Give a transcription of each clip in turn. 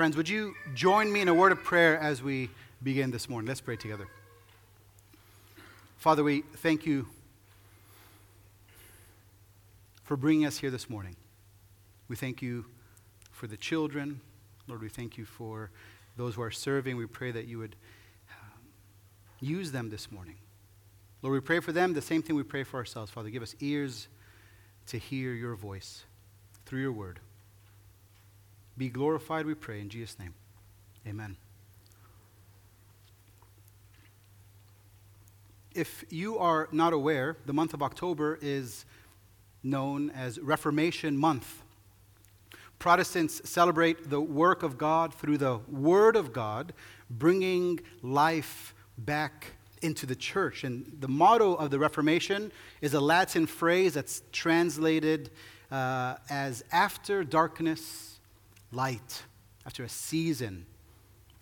Friends, would you join me in a word of prayer as we begin this morning? Let's pray together. Father, we thank you for bringing us here this morning. We thank you for the children. Lord, we thank you for those who are serving. We pray that you would um, use them this morning. Lord, we pray for them the same thing we pray for ourselves. Father, give us ears to hear your voice through your word. Be glorified, we pray, in Jesus' name. Amen. If you are not aware, the month of October is known as Reformation Month. Protestants celebrate the work of God through the Word of God, bringing life back into the church. And the motto of the Reformation is a Latin phrase that's translated uh, as after darkness, light after a season,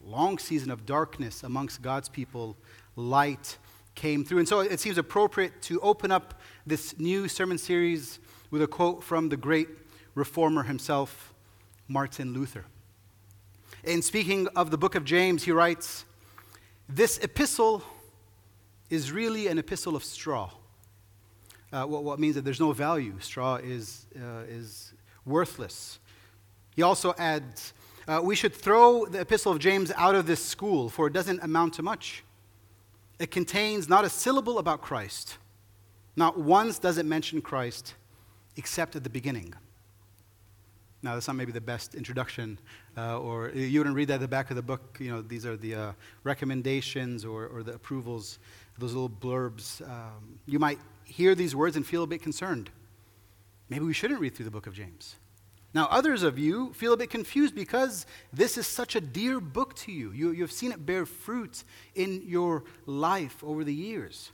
long season of darkness amongst God's people, light came through. And so it seems appropriate to open up this new sermon series with a quote from the great reformer himself, Martin Luther. In speaking of the book of James, he writes, This epistle is really an epistle of straw. Uh, what, what, means that there's no value. Straw is, uh, is worthless. He also adds, uh, we should throw the Epistle of James out of this school, for it doesn't amount to much. It contains not a syllable about Christ. Not once does it mention Christ, except at the beginning. Now, that's not maybe the best introduction, uh, or you wouldn't read that at the back of the book. You know, these are the uh, recommendations or, or, the approvals, those little blurbs. Um, you might hear these words and feel a bit concerned. Maybe we shouldn't read through the book of James. Now, others of you feel a bit confused because this is such a dear book to you. you. You've seen it bear fruit in your life over the years.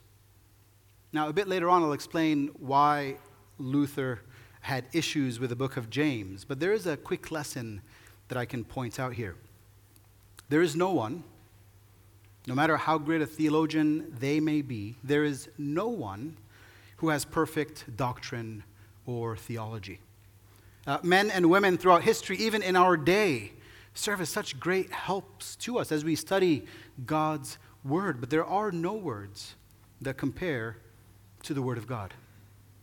Now, a bit later on, I'll explain why Luther had issues with the book of James, but there is a quick lesson that I can point out here. There is no one, no matter how great a theologian they may be, there is no one who has perfect doctrine or theology. Uh, men and women throughout history, even in our day, serve as such great helps to us as we study God's Word. But there are no words that compare to the Word of God.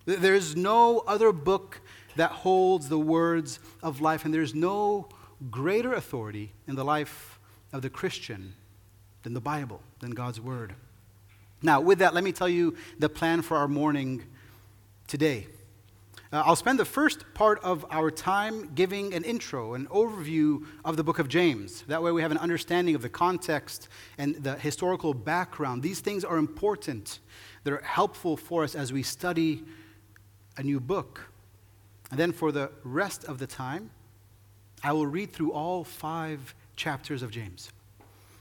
There is no other book that holds the words of life, and there's no greater authority in the life of the Christian than the Bible, than God's Word. Now, with that, let me tell you the plan for our morning today. Uh, I'll spend the first part of our time giving an intro, an overview of the book of James. That way, we have an understanding of the context and the historical background. These things are important, they're helpful for us as we study a new book. And then, for the rest of the time, I will read through all five chapters of James.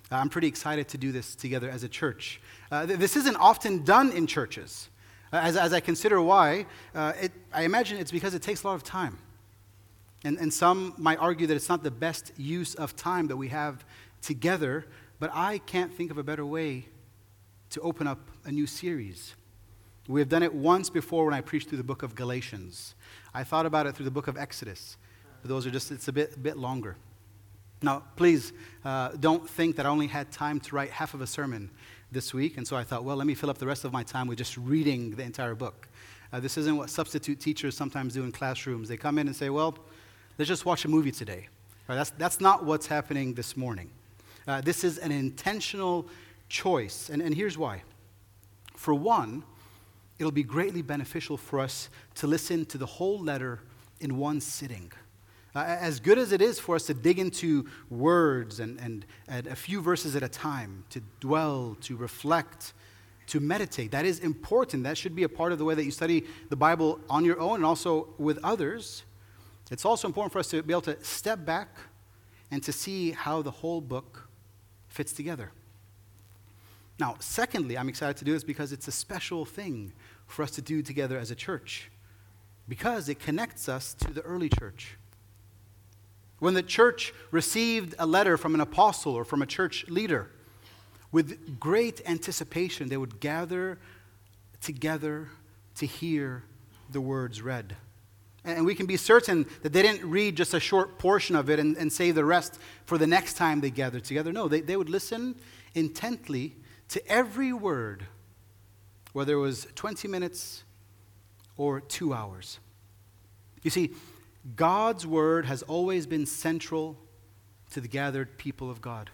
Uh, I'm pretty excited to do this together as a church. Uh, th- this isn't often done in churches. Uh, as, as I consider why, uh, it, I imagine it's because it takes a lot of time. And, and some might argue that it's not the best use of time that we have together, but I can't think of a better way to open up a new series. We have done it once before when I preached through the book of Galatians. I thought about it through the book of Exodus. But those are just, it's a bit, bit longer. Now, please uh, don't think that I only had time to write half of a sermon this week, and so I thought, well, let me fill up the rest of my time with just reading the entire book. Uh, this isn't what substitute teachers sometimes do in classrooms. They come in and say, well, let's just watch a movie today. Right, that's, that's not what's happening this morning. Uh, this is an intentional choice, and, and here's why. For one, it'll be greatly beneficial for us to listen to the whole letter in one sitting. Uh, as good as it is for us to dig into words and, and, and a few verses at a time, to dwell, to reflect, to meditate, that is important. That should be a part of the way that you study the Bible on your own and also with others. It's also important for us to be able to step back and to see how the whole book fits together. Now, secondly, I'm excited to do this because it's a special thing for us to do together as a church, because it connects us to the early church. When the church received a letter from an apostle or from a church leader, with great anticipation, they would gather together to hear the words read. And we can be certain that they didn't read just a short portion of it and, and save the rest for the next time they gathered together. No, they, they would listen intently to every word, whether it was 20 minutes or two hours. You see, God's word has always been central to the gathered people of God.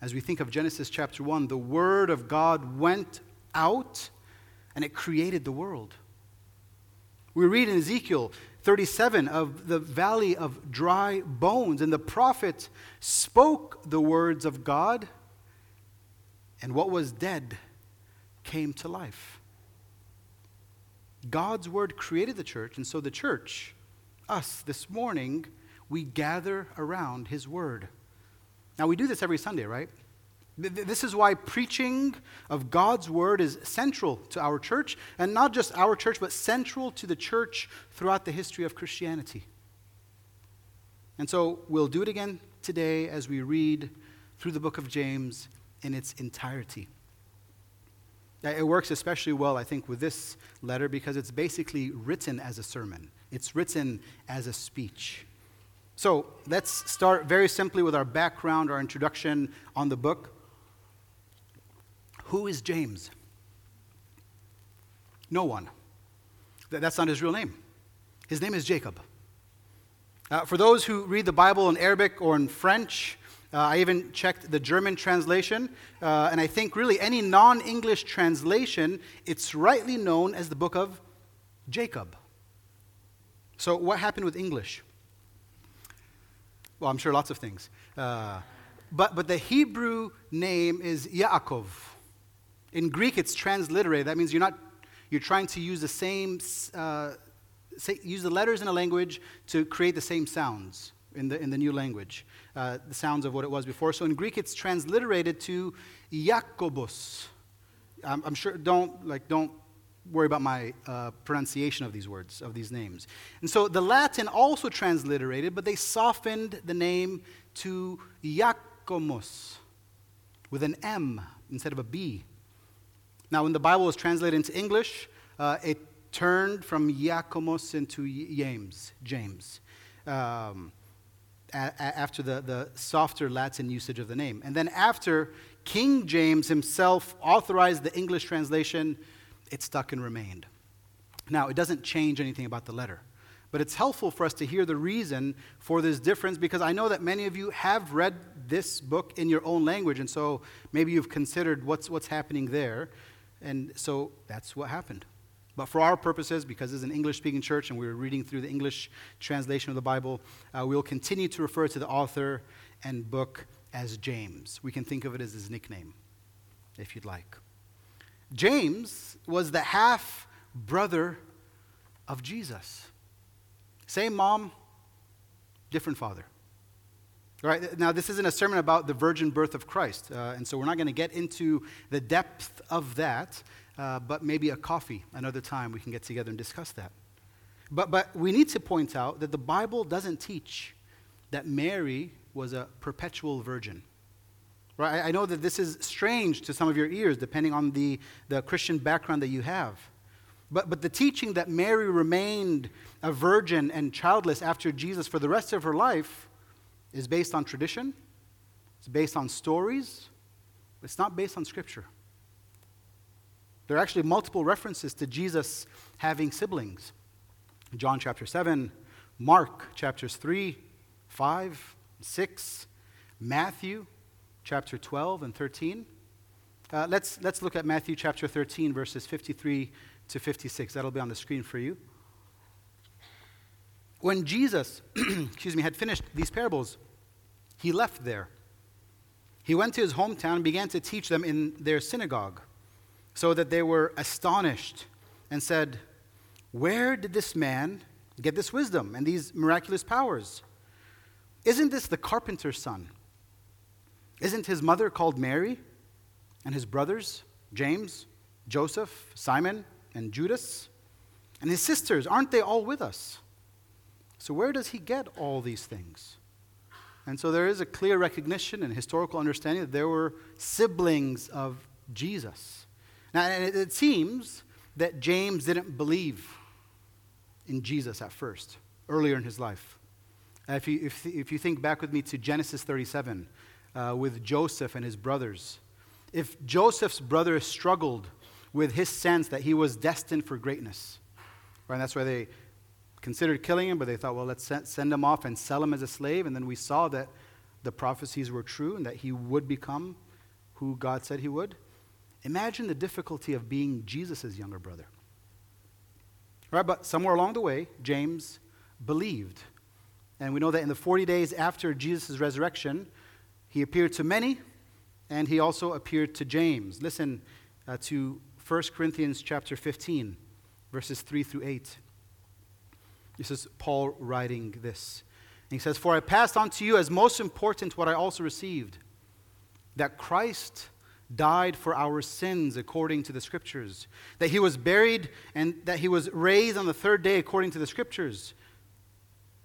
As we think of Genesis chapter 1, the word of God went out and it created the world. We read in Ezekiel 37 of the valley of dry bones, and the prophet spoke the words of God, and what was dead came to life. God's word created the church, and so the church, us this morning, we gather around his word. Now, we do this every Sunday, right? This is why preaching of God's word is central to our church, and not just our church, but central to the church throughout the history of Christianity. And so we'll do it again today as we read through the book of James in its entirety. It works especially well, I think, with this letter because it's basically written as a sermon, it's written as a speech. So let's start very simply with our background, our introduction on the book. Who is James? No one. That's not his real name. His name is Jacob. Uh, for those who read the Bible in Arabic or in French, uh, I even checked the German translation, uh, and I think really any non English translation, it's rightly known as the book of Jacob. So, what happened with English? Well, I'm sure lots of things. Uh, but, but the Hebrew name is Yaakov. In Greek, it's transliterated. That means you're not, you're trying to use the same, uh, say, use the letters in a language to create the same sounds in the, in the new language, uh, the sounds of what it was before. So in Greek, it's transliterated to Jakobus. I'm, I'm sure, don't, like, don't worry about my uh, pronunciation of these words, of these names. And so the Latin also transliterated, but they softened the name to Iakomos with an M instead of a B. Now, when the Bible was translated into English, uh, it turned from Iakomos into James, James, um, after the, the softer Latin usage of the name. And then after King James himself authorized the English translation, it stuck and remained. Now, it doesn't change anything about the letter, but it's helpful for us to hear the reason for this difference because I know that many of you have read this book in your own language, and so maybe you've considered what's, what's happening there. And so that's what happened. But for our purposes, because it's an English speaking church and we're reading through the English translation of the Bible, uh, we'll continue to refer to the author and book as James. We can think of it as his nickname, if you'd like. James was the half brother of Jesus. Same mom, different father. All right, now, this isn't a sermon about the virgin birth of Christ, uh, and so we're not going to get into the depth of that, uh, but maybe a coffee another time we can get together and discuss that. But, but we need to point out that the Bible doesn't teach that Mary was a perpetual virgin. Right? I know that this is strange to some of your ears, depending on the, the Christian background that you have. But, but the teaching that Mary remained a virgin and childless after Jesus for the rest of her life is based on tradition, it's based on stories, it's not based on Scripture. There are actually multiple references to Jesus having siblings. John chapter 7, Mark chapters 3, 5, 6, Matthew chapter 12 and 13. Uh, let's, let's look at Matthew chapter 13, verses 53 to 56. That'll be on the screen for you. When Jesus, excuse me, had finished these parables, he left there. He went to his hometown and began to teach them in their synagogue, so that they were astonished and said, Where did this man get this wisdom and these miraculous powers? Isn't this the carpenter's son? Isn't his mother called Mary? And his brothers, James, Joseph, Simon, and Judas? And his sisters, aren't they all with us? So, where does he get all these things? And so there is a clear recognition and historical understanding that there were siblings of Jesus. Now, it, it seems that James didn't believe in Jesus at first, earlier in his life. If, you, if, if you think back with me to Genesis 37 uh, with Joseph and his brothers, if Joseph's brothers struggled with his sense that he was destined for greatness, right, and that's why they considered killing him, but they thought, well, let's send him off and sell him as a slave. And then we saw that the prophecies were true and that he would become who God said he would. Imagine the difficulty of being Jesus' younger brother. Right, but somewhere along the way, James believed. And we know that in the 40 days after Jesus' resurrection, he appeared to many, and he also appeared to James. Listen uh, to 1 Corinthians chapter 15, verses 3 through 8. This is Paul writing this. And he says, For I passed on to you as most important what I also received that Christ died for our sins according to the Scriptures, that he was buried and that he was raised on the third day according to the Scriptures,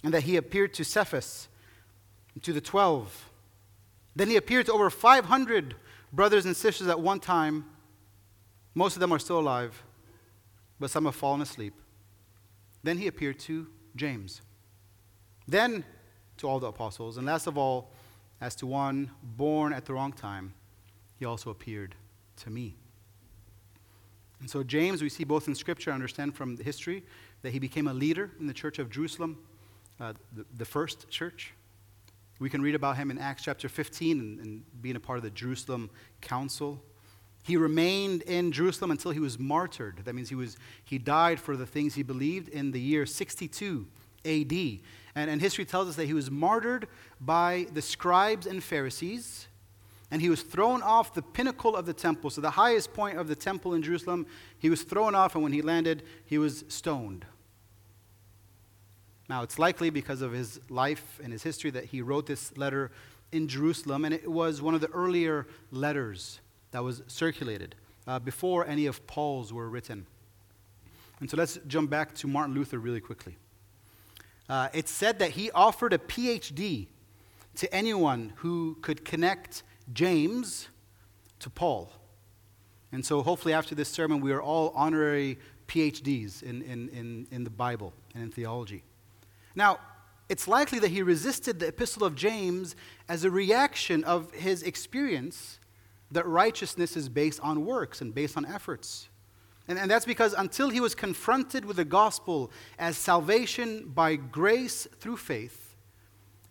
and that he appeared to Cephas, to the twelve. Then he appeared to over 500 brothers and sisters at one time. Most of them are still alive, but some have fallen asleep. Then he appeared to James. Then to all the apostles. And last of all, as to one born at the wrong time, he also appeared to me. And so, James, we see both in Scripture, I understand from history, that he became a leader in the church of Jerusalem, uh, the, the, first church. We can read about him in Acts chapter 15 and, and being a part of the Jerusalem council. He remained in Jerusalem until he was martyred. That means he, was, he died for the things he believed in the year 62 AD. And, and history tells us that he was martyred by the scribes and Pharisees and he was thrown off the pinnacle of the temple. So, the highest point of the temple in Jerusalem, he was thrown off, and when he landed, he was stoned. Now, it's likely because of his life and his history that he wrote this letter in Jerusalem, and it was one of the earlier letters that was circulated uh, before any of Paul's were written. And so let's jump back to Martin Luther really quickly. Uh, it's said that he offered a PhD to anyone who could connect James to Paul. And so hopefully after this sermon, we are all honorary PhDs in, in, in, in the Bible and in theology. Now, it's likely that he resisted the epistle of James as a reaction of his experience that righteousness is based on works and based on efforts. And, and that's because until he was confronted with the gospel as salvation by grace through faith,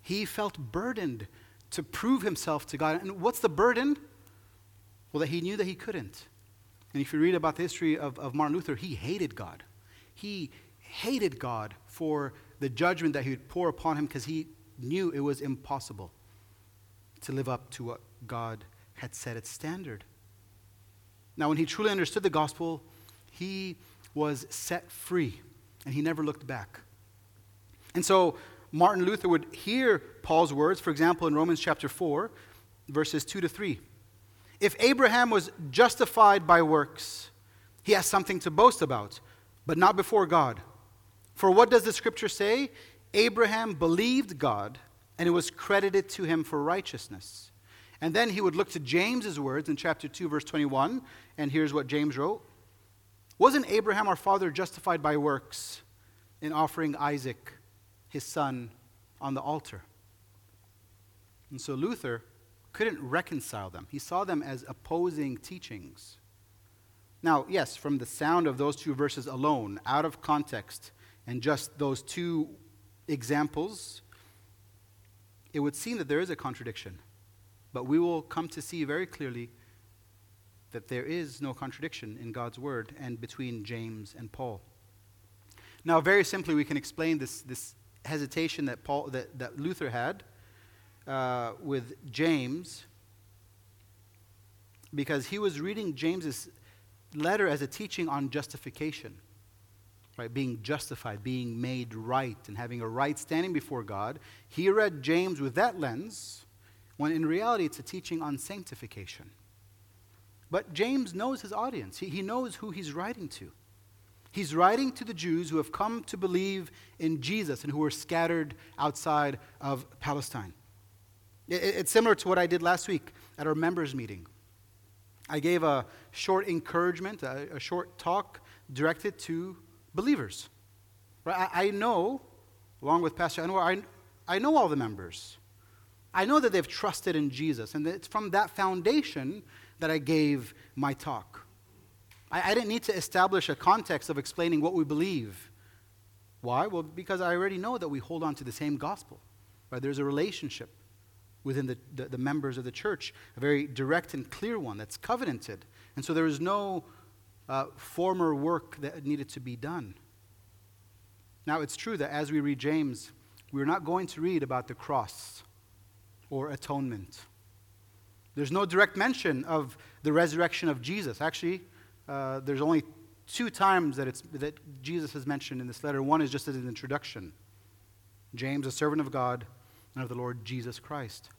he felt burdened to prove himself to God. And what's the burden? Well, that he knew that he couldn't. And if you read about the history of, of Martin Luther, he hated God. He hated God for the judgment that he would pour upon him because he knew it was impossible to live up to what God had set its standard. Now, when he truly understood the gospel, he was set free and he never looked back. And so, Martin Luther would hear Paul's words, for example, in Romans chapter 4, verses 2 to 3. If Abraham was justified by works, he has something to boast about, but not before God. For what does the scripture say? Abraham believed God, and it was credited to him for righteousness. And then he would look to James's words in chapter 2, verse 21, and here's what James wrote Wasn't Abraham our father justified by works in offering Isaac? His son on the altar. And so Luther couldn't reconcile them. He saw them as opposing teachings. Now, yes, from the sound of those two verses alone, out of context, and just those two examples, it would seem that there is a contradiction. But we will come to see very clearly that there is no contradiction in God's word and between James and Paul. Now, very simply, we can explain this, this hesitation that, Paul, that, that Luther had uh, with James because he was reading James's letter as a teaching on justification, right? Being justified, being made right, and having a right standing before God. He read James with that lens, when in reality it's a teaching on sanctification. But James knows his audience, he, he knows who he's writing to. He's writing to the Jews who have come to believe in Jesus and who are scattered outside of Palestine. It's similar to what I did last week at our members' meeting. I gave a short encouragement, a, short talk directed to believers. Right? I, know, along with Pastor Anwar, I know all the members. I know that they've trusted in Jesus, and it's from that foundation that I gave my talk. I, I didn't need to establish a context of explaining what we believe. Why? Well, because I already know that we hold on to the same gospel. Right? There's a relationship within the, the, the, members of the church, a very direct and clear one that's covenanted. And so there is no uh, former work that needed to be done. Now, it's true that as we read James, we're not going to read about the cross or atonement. There's no direct mention of the resurrection of Jesus. Actually, uh, there's only two times that, it's, that Jesus is mentioned in this letter. One is just as an introduction James, a servant of God and of the Lord Jesus Christ.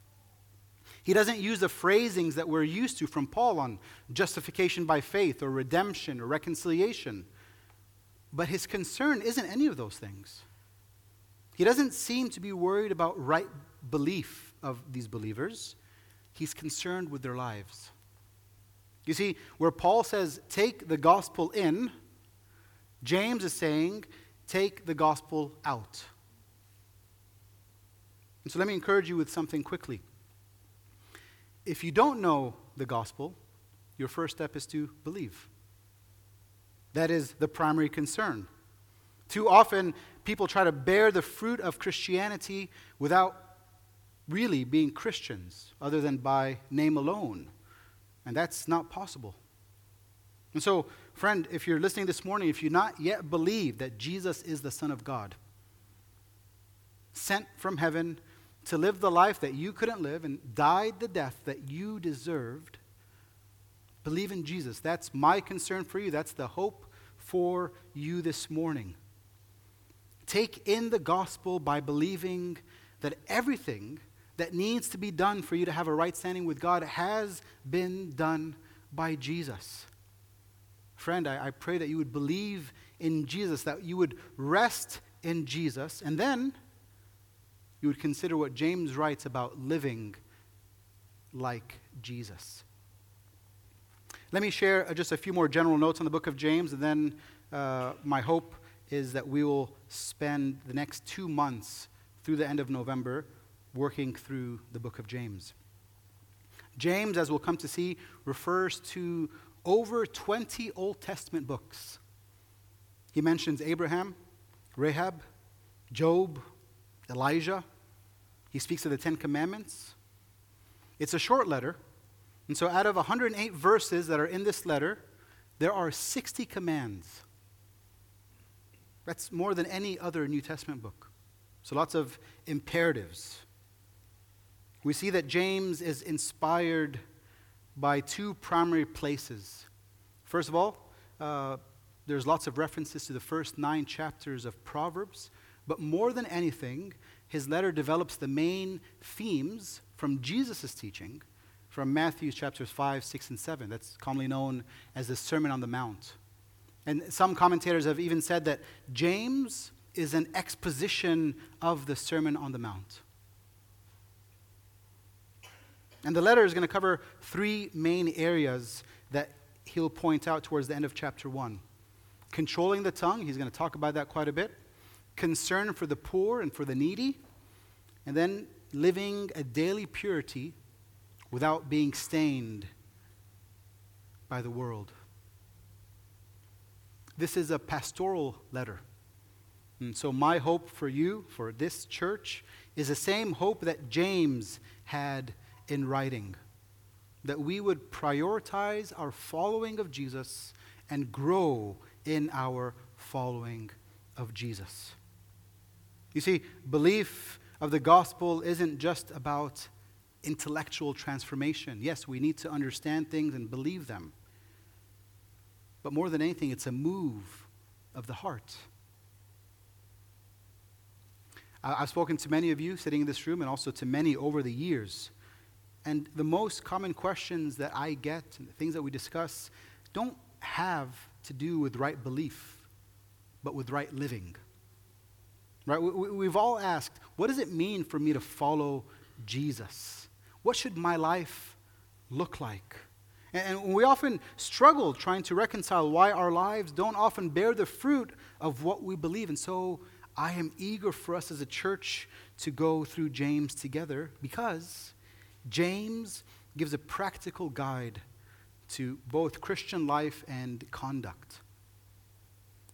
He doesn't use the phrasings that we're used to from Paul on justification by faith or redemption or reconciliation. But his concern isn't any of those things. He doesn't seem to be worried about right belief of these believers, he's concerned with their lives. You see, where Paul says, take the gospel in, James is saying, take the gospel out. And so let me encourage you with something quickly. If you don't know the gospel, your first step is to believe. That is the primary concern. Too often, people try to bear the fruit of Christianity without really being Christians, other than by name alone. And that's not possible. And so, friend, if you're listening this morning, if you not yet believe that Jesus is the Son of God, sent from heaven to live the life that you couldn't live and died the death that you deserved, believe in Jesus. That's my concern for you. That's the hope for you this morning. Take in the gospel by believing that everything that needs to be done for you to have a right standing with God has been done by Jesus. Friend, I, I, pray that you would believe in Jesus, that you would rest in Jesus, and then you would consider what James writes about living like Jesus. Let me share just a few more general notes on the book of James, and then uh, my hope is that we will spend the next two months through the end of November working through the book of James. James, as we'll come to see, refers to over 20 Old Testament books. He mentions Abraham, Rahab, Job, Elijah. He speaks of the Ten Commandments. It's a short letter. And so, out of 108 verses that are in this letter, there are 60 commands. That's more than any other New Testament book. So, lots of imperatives we see that James is inspired by two primary places. First of all, uh, there's lots of references to the first nine chapters of Proverbs, but more than anything, his letter develops the main themes from Jesus' teaching from Matthew chapters 5, 6, and 7. That's commonly known as the Sermon on the Mount. And some commentators have even said that James is an exposition of the Sermon on the Mount. And the letter is going to cover three main areas that he'll point out towards the end of chapter 1. Controlling the tongue, he's going to talk about that quite a bit. Concern for the poor and for the needy. And then living a daily purity without being stained by the world. This is a pastoral letter. And so, my hope for you, for this church, is the same hope that James had in writing, that we would prioritize our following of Jesus and grow in our following of Jesus. You see, belief of the gospel isn't just about intellectual transformation. Yes, we need to understand things and believe them. But more than anything, it's a move of the heart. I've spoken to many of you sitting in this room and also to many over the years and the most common questions that I get and the things that we discuss don't have to do with right belief, but with right living. Right? We, have all asked, what does it mean for me to follow Jesus? What should my life look like? And, and we often struggle trying to reconcile why our lives don't often bear the fruit of what we believe. And so I am eager for us as a church to go through James together because James gives a practical guide to both Christian life and conduct.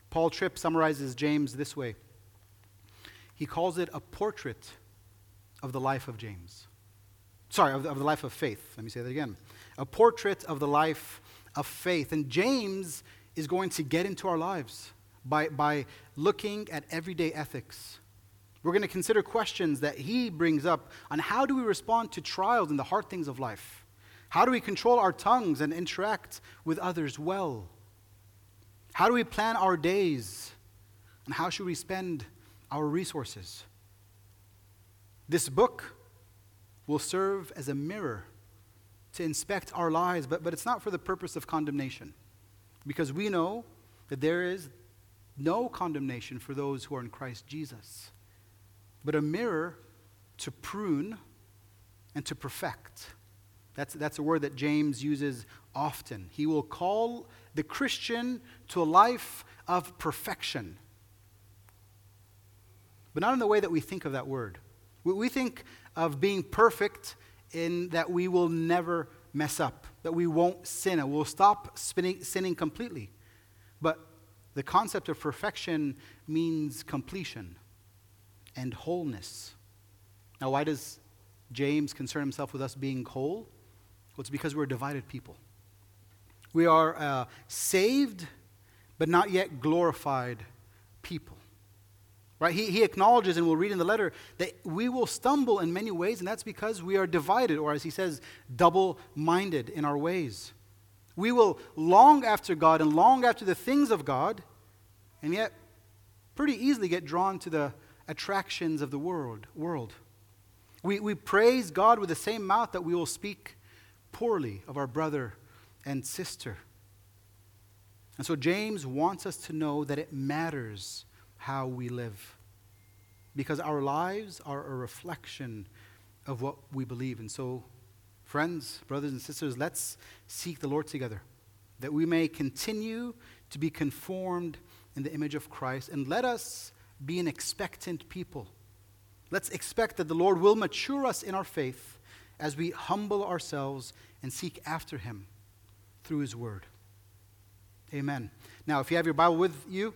Paul Tripp summarizes James this way he calls it a portrait of the life of James. Sorry, of the, of the life of faith. Let me say that again. A portrait of the life of faith. And James is going to get into our lives by, by looking at everyday ethics. We're going to consider questions that he brings up on how do we respond to trials and the hard things of life? How do we control our tongues and interact with others well? How do we plan our days? And how should we spend our resources? This book will serve as a mirror to inspect our lives, but, but it's not for the purpose of condemnation. Because we know that there is no condemnation for those who are in Christ Jesus, but a mirror to prune and to perfect. That's, that's a word that James uses often. He will call the Christian to a life of perfection, but not in the way that we think of that word. We, think of being perfect in that we will never mess up, that we won't sin, and we'll stop spinning, sinning completely. But the concept of perfection means completion and wholeness. Now, why does James concern himself with us being whole? Well, it's because we're a divided people. We are saved, but not yet glorified people. Right? He, he acknowledges, and we'll read in the letter, that we will stumble in many ways, and that's because we are divided, or as he says, double minded in our ways. We will long after God and long after the things of God, and yet pretty easily get drawn to the attractions of the world. world. We, we praise God with the same mouth that we will speak poorly of our brother and sister. And so James wants us to know that it matters how we live. Because our lives are a reflection of what we believe. And so, friends, brothers, and sisters, let's seek the Lord together, that we may continue to be conformed in the image of Christ. And let us be an expectant people. Let's expect that the Lord will mature us in our faith as we humble ourselves and seek after Him through His Word. Amen. Now, if you have your Bible with you,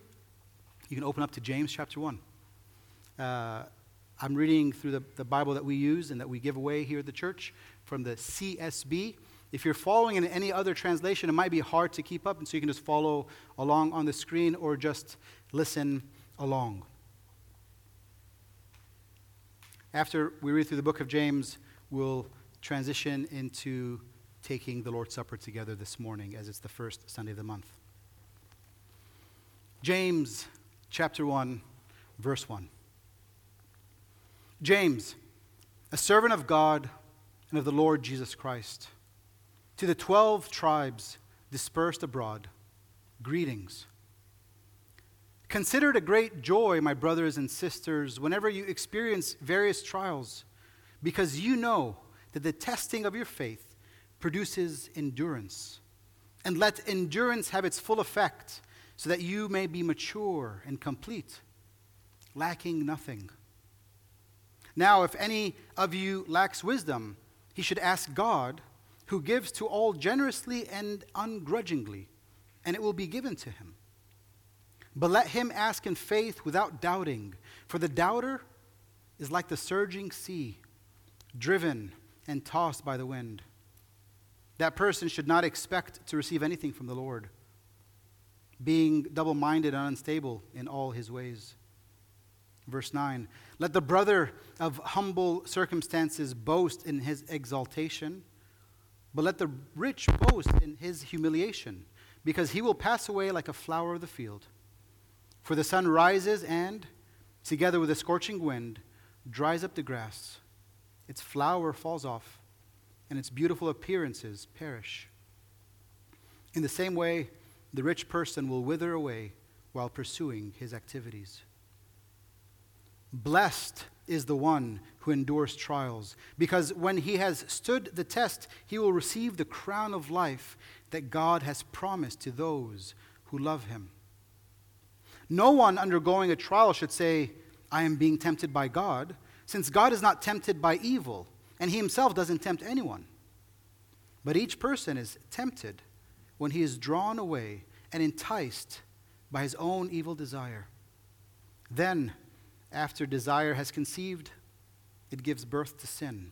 you can open up to James chapter 1. Uh, I'm reading through the, the Bible that we use and that we give away here at the church from the CSB. If you're following in any other translation, it might be hard to keep up, and so you can just follow along on the screen or just listen along. After we read through the book of James, we'll transition into taking the Lord's Supper together this morning as it's the first Sunday of the month. James chapter 1, verse 1. James, a servant of God and of the Lord Jesus Christ, to the 12 tribes dispersed abroad, greetings. Consider it a great joy, my brothers and sisters, whenever you experience various trials, because you know that the testing of your faith produces endurance. And let endurance have its full effect so that you may be mature and complete, lacking nothing. Now, if any of you lacks wisdom, he should ask God, who gives to all generously and ungrudgingly, and it will be given to him. But let him ask in faith without doubting, for the doubter is like the surging sea, driven and tossed by the wind. That person should not expect to receive anything from the Lord being double minded and unstable in all his ways. Verse 9 Let the brother of humble circumstances boast in his exaltation, but let the rich boast in his humiliation, because he will pass away like a flower of the field. For the sun rises and, together with a scorching wind, dries up the grass. Its flower falls off, and its beautiful appearances perish. In the same way, the rich person will wither away while pursuing his activities. Blessed is the one who endures trials, because when he has stood the test, he will receive the crown of life that God has promised to those who love him. No one undergoing a trial should say, I am being tempted by God, since God is not tempted by evil, and he himself doesn't tempt anyone. But each person is tempted when he is drawn away and enticed by his own evil desire. Then, after desire has conceived, it gives birth to sin.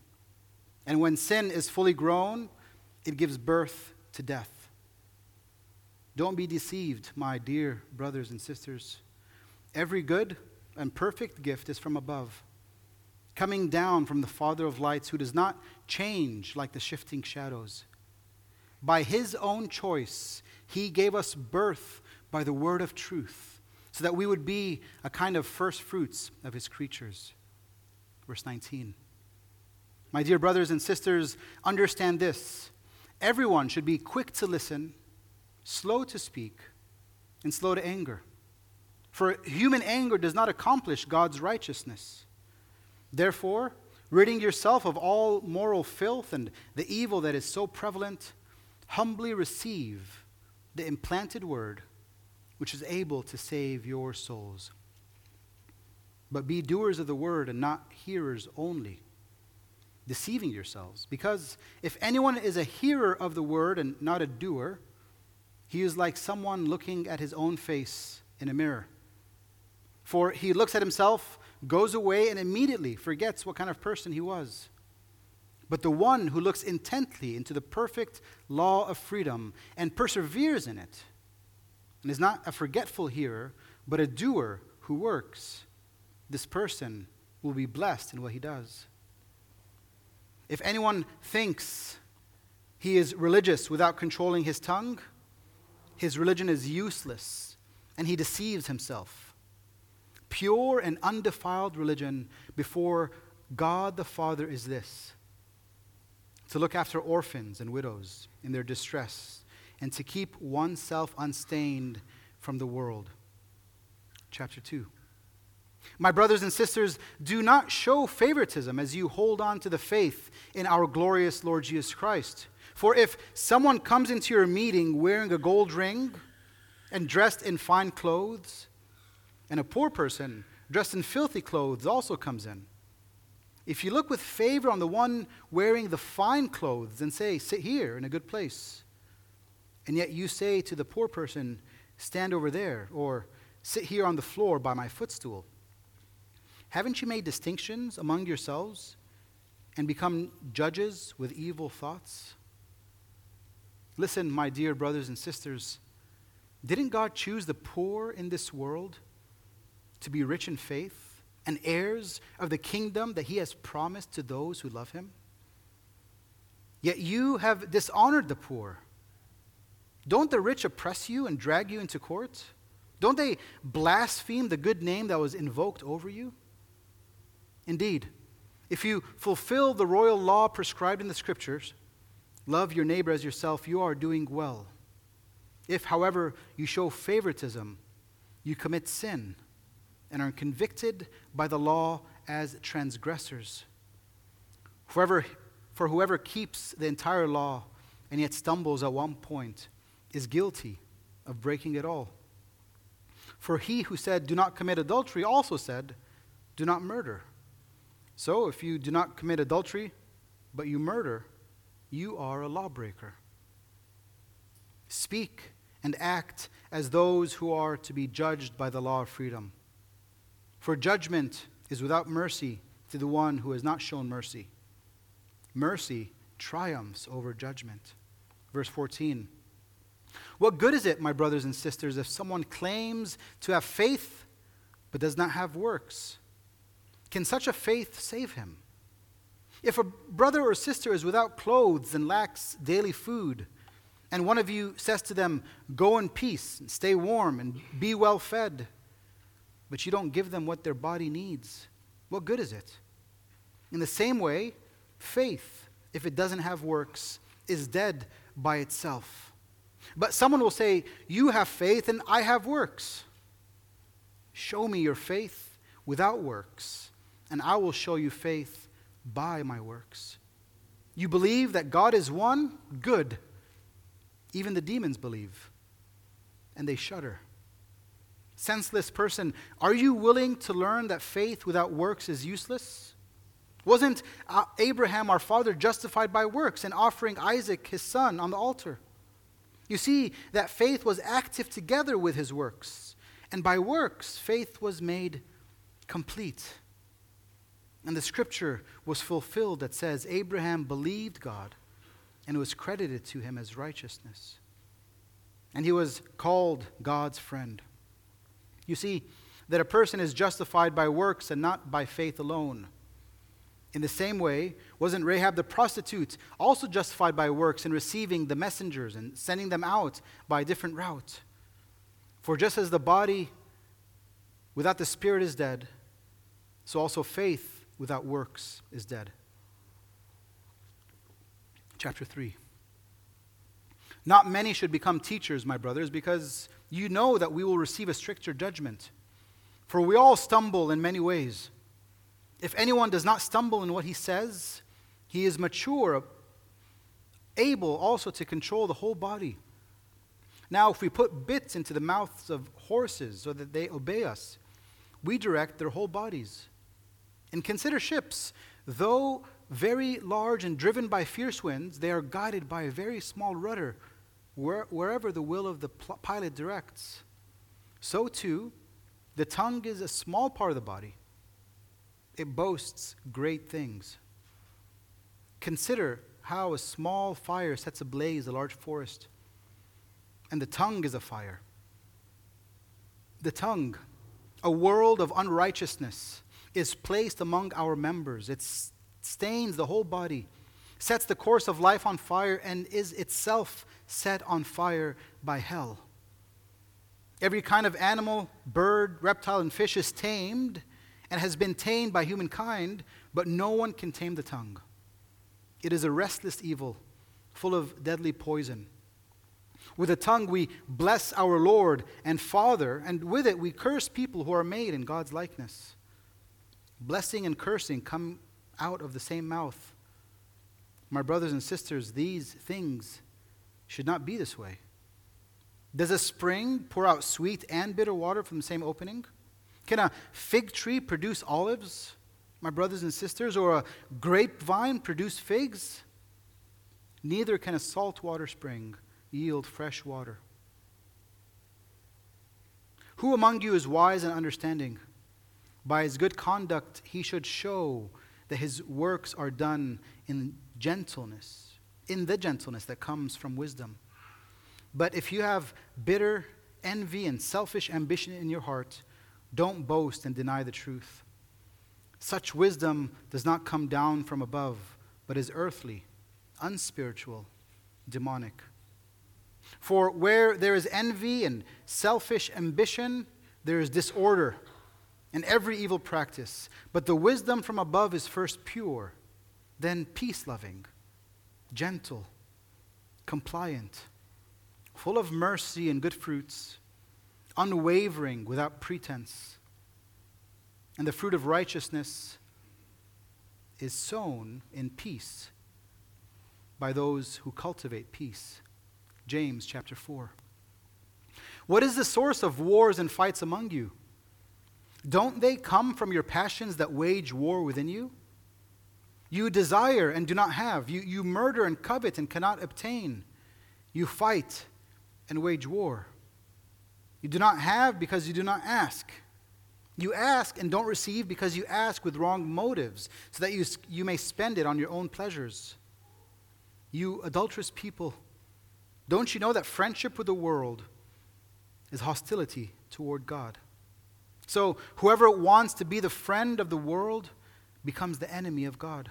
And when sin is fully grown, it gives birth to death. Don't be deceived, my dear brothers and sisters. Every good and perfect gift is from above, coming down from the Father of lights, who does not change like the shifting shadows. By his own choice, he gave us birth by the word of truth, so that we would be a kind of first fruits of his creatures. Verse 19. My dear brothers and sisters, understand this. Everyone should be quick to listen, slow to speak, and slow to anger. For human anger does not accomplish God's righteousness. Therefore, ridding yourself of all moral filth and the evil that is so prevalent, humbly receive the implanted word, which is able to save your souls. But be doers of the word and not hearers only, deceiving yourselves. Because if anyone is a hearer of the word and not a doer, he is like someone looking at his own face in a mirror. For he looks at himself, goes away, and immediately forgets what kind of person he was. But the one who looks intently into the perfect law of freedom and perseveres in it, and is not a forgetful hearer, but a doer who works, this person will be blessed in what he does. If anyone thinks he is religious without controlling his tongue, his religion is useless and he deceives himself. Pure and undefiled religion before God the Father is this to look after orphans and widows in their distress, and to keep oneself unstained from the world. Chapter 2. My brothers and sisters, do not show favoritism as you hold on to the faith in our glorious Lord Jesus Christ. For if someone comes into your meeting wearing a gold ring and dressed in fine clothes, and a poor person dressed in filthy clothes also comes in, if you look with favor on the one wearing the fine clothes and say, Sit here in a good place, and yet you say to the poor person, Stand over there, or sit here on the floor by my footstool, haven't you made distinctions among yourselves and become judges with evil thoughts? Listen, my dear brothers and sisters, didn't God choose the poor in this world to be rich in faith? and heirs of the kingdom that he has promised to those who love him? Yet you have dishonored the poor. Don't the rich oppress you and drag you into court? Don't they blaspheme the good name that was invoked over you? Indeed, if you fulfill the royal law prescribed in the scriptures, love your neighbor as yourself, you are doing well. If, however, you show favoritism, you commit sin and are convicted by the law as transgressors. Whoever, for whoever keeps the entire law and yet stumbles at one point is guilty of breaking it all. For he who said, Do not commit adultery, also said, Do not murder. So if you do not commit adultery, but you murder, you are a lawbreaker. Speak and act as those who are to be judged by the law of freedom. For judgment is without mercy to the one who has not shown mercy. Mercy triumphs over judgment. Verse 14. What good is it, my brothers and sisters, if someone claims to have faith but does not have works? Can such a faith save him? If a brother or sister is without clothes and lacks daily food, and one of you says to them, Go in peace, and stay warm, and be well fed, but you don't give them what their body needs, what good is it? In the same way, faith, if it doesn't have works, is dead by itself. But someone will say, You have faith and I have works. Show me your faith without works, and I will show you faith by my works. You believe that God is one? Good. Even the demons believe, and they shudder. Senseless person, are you willing to learn that faith without works is useless? Wasn't uh, Abraham, our father, justified by works and offering Isaac, his son, on the altar? You see that faith was active together with his works, and by works, faith was made complete. And the scripture was fulfilled that says, Abraham believed God, and it was credited to him as righteousness. And he was called God's friend. You see, that a person is justified by works and not by faith alone. In the same way, wasn't Rahab the prostitute also justified by works in receiving the messengers and sending them out by a different route? For just as the body without the spirit is dead, so also faith without works is dead. Chapter 3. Not many should become teachers, my brothers, because you know that we will receive a stricter judgment. For we all stumble in many ways. If anyone does not stumble in what he says, he is mature, able also to control the whole body. Now, if we put bits into the mouths of horses so that they obey us, we direct their whole bodies. And consider ships. Though very large and driven by fierce winds, they are guided by a very small rudder where, wherever the will of the pilot directs. So, too, the tongue is a small part of the body it boasts great things. Consider how a small fire sets ablaze a large forest, and the tongue is a fire. The tongue, a world of unrighteousness, is placed among our members. It stains the whole body, sets the course of life on fire, and is itself set on fire by hell. Every kind of animal, bird, reptile, and fish is tamed and has been tamed by humankind, but no one can tame the tongue. It is a restless evil, full of deadly poison. With the tongue we bless our Lord and Father, and with it we curse people who are made in God's likeness. Blessing and cursing come out of the same mouth. My brothers and sisters, these things should not be this way. Does a spring pour out sweet and bitter water from the same opening? Can a fig tree produce olives, my brothers and sisters, or a grapevine produce figs? Neither can a saltwater spring yield fresh water. Who among you is wise and understanding? By his good conduct, he should show that his works are done in gentleness, in the gentleness that comes from wisdom. But if you have bitter envy and selfish ambition in your heart, don't boast and deny the truth. Such wisdom does not come down from above, but is earthly, unspiritual, demonic. For where there is envy and selfish ambition, there is disorder and every evil practice. But the wisdom from above is first pure, then peace loving, gentle, compliant, full of mercy and good fruits unwavering, without pretense. And the fruit of righteousness is sown in peace by those who cultivate peace. James chapter 4. What is the source of wars and fights among you? Don't they come from your passions that wage war within you? You desire and do not have. You, you murder and covet and cannot obtain. You fight and wage war. You do not have because you do not ask. You ask and don't receive because you ask with wrong motives, so that you, you may spend it on your own pleasures. You adulterous people, don't you know that friendship with the world is hostility toward God? So, whoever wants to be the friend of the world becomes the enemy of God.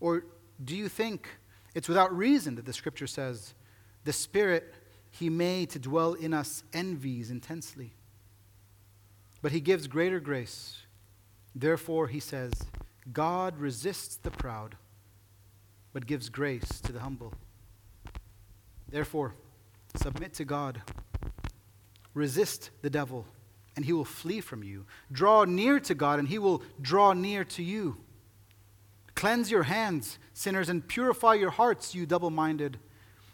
Or do you think it's without reason that the scripture says, the Spirit he made to dwell in us envies intensely. But he gives greater grace. Therefore, he says, God resists the proud, but gives grace to the humble. Therefore, submit to God. Resist the devil, and he will flee from you. Draw near to God, and he will draw near to you. Cleanse your hands, sinners, and purify your hearts, you double minded.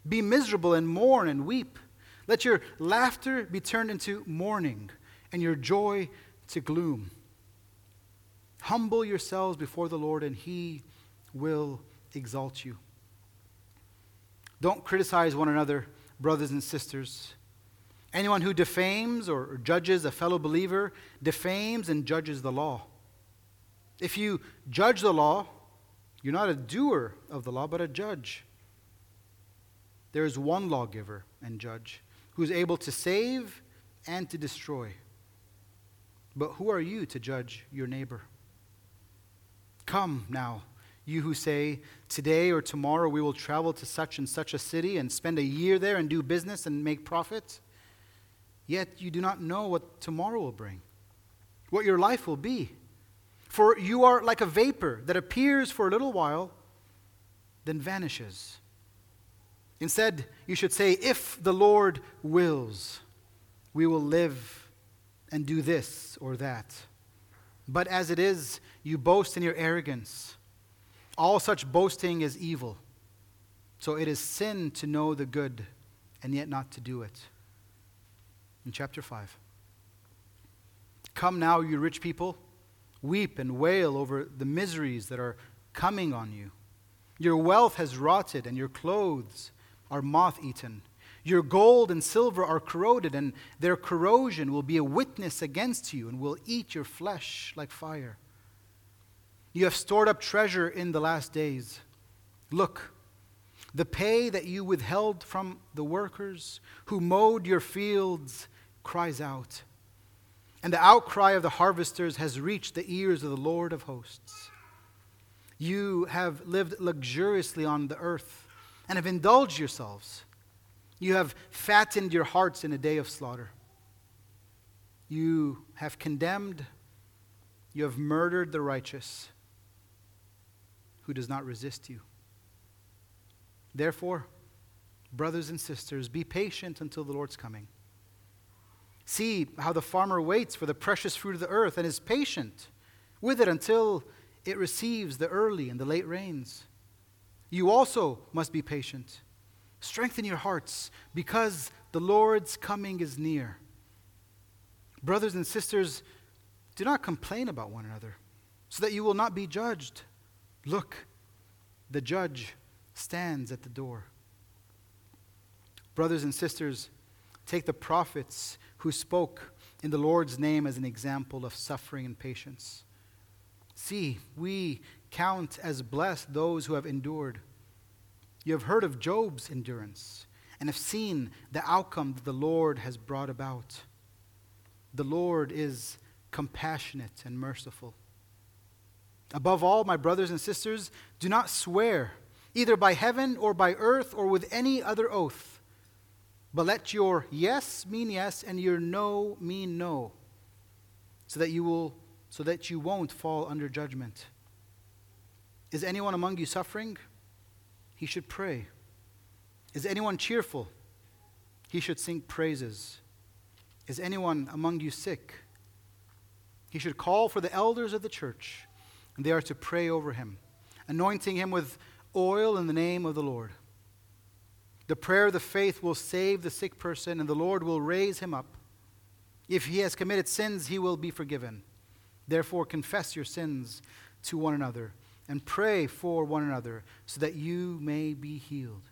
Be miserable and mourn and weep. Let your laughter be turned into mourning, and your joy to gloom. Humble yourselves before the Lord, and he will exalt you. Don't criticize one another, brothers and sisters. Anyone who defames or judges a fellow believer defames and judges the law. If you judge the law, you're not a doer of the law, but a judge. There is one lawgiver and judge who is able to save and to destroy. But who are you to judge your neighbor? Come now, you who say, Today or tomorrow we will travel to such and such a city and spend a year there and do business and make profit. Yet you do not know what tomorrow will bring, what your life will be. For you are like a vapor that appears for a little while, then vanishes. Instead, you should say, If the Lord wills, we will live and do this or that. But as it is, you boast in your arrogance. All such boasting is evil. So it is sin to know the good and yet not to do it. In chapter 5. Come now, you rich people Weep and wail over the miseries that are coming on you. Your wealth has rotted, and your clothes are moth eaten. Your gold and silver are corroded, and their corrosion will be a witness against you and will eat your flesh like fire. You have stored up treasure in the last days. Look, the pay that you withheld from the workers who mowed your fields cries out and the outcry of the harvesters has reached the ears of the Lord of hosts. You have lived luxuriously on the earth and have indulged yourselves. You have fattened your hearts in a day of slaughter. You have condemned, you have murdered the righteous who does not resist you. Therefore, brothers and sisters, be patient until the Lord's coming. See how the farmer waits for the precious fruit of the earth and is patient with it until it receives the early and the late rains. You also must be patient. Strengthen your hearts because the Lord's coming is near. Brothers and sisters, do not complain about one another so that you will not be judged. Look, the judge stands at the door. Brothers and sisters, take the prophets who spoke in the Lord's name as an example of suffering and patience. See, we count as blessed those who have endured. You have heard of Job's endurance and have seen the outcome that the Lord has brought about. The Lord is compassionate and merciful. Above all, my brothers and sisters, do not swear, either by heaven or by earth or with any other oath but let your yes mean yes and your no mean no, so that you will so that you won't fall under judgment. Is anyone among you suffering? He should pray. Is anyone cheerful? He should sing praises. Is anyone among you sick? He should call for the elders of the church, and they are to pray over him, anointing him with oil in the name of the Lord. The prayer of the faith will save the sick person, and the Lord will raise him up. If he has committed sins, he will be forgiven. Therefore, confess your sins to one another and pray for one another so that you may be healed.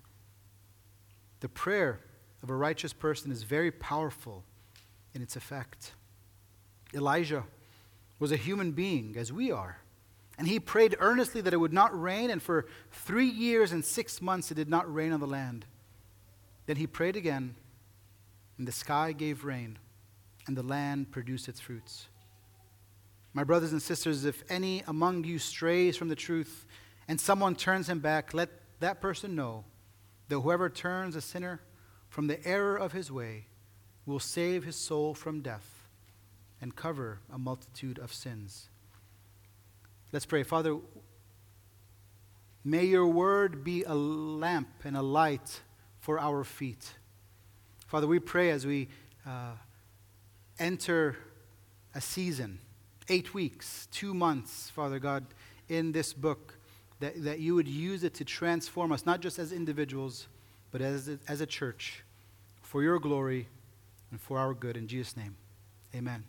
The prayer of a righteous person is very powerful in its effect. Elijah was a human being, as we are. And he prayed earnestly that it would not rain, and for three years and six months it did not rain on the land. Then he prayed again, and the sky gave rain, and the land produced its fruits. My brothers and sisters, if any among you strays from the truth and someone turns him back, let that person know that whoever turns a sinner from the error of his way will save his soul from death and cover a multitude of sins. Let's pray. Father, may your word be a lamp and a light for our feet. Father, we pray as we uh, enter a season, eight weeks, two months, Father God, in this book, that, that you would use it to transform us, not just as individuals, but as a, as a church, for your glory and for our good. In Jesus' name, amen.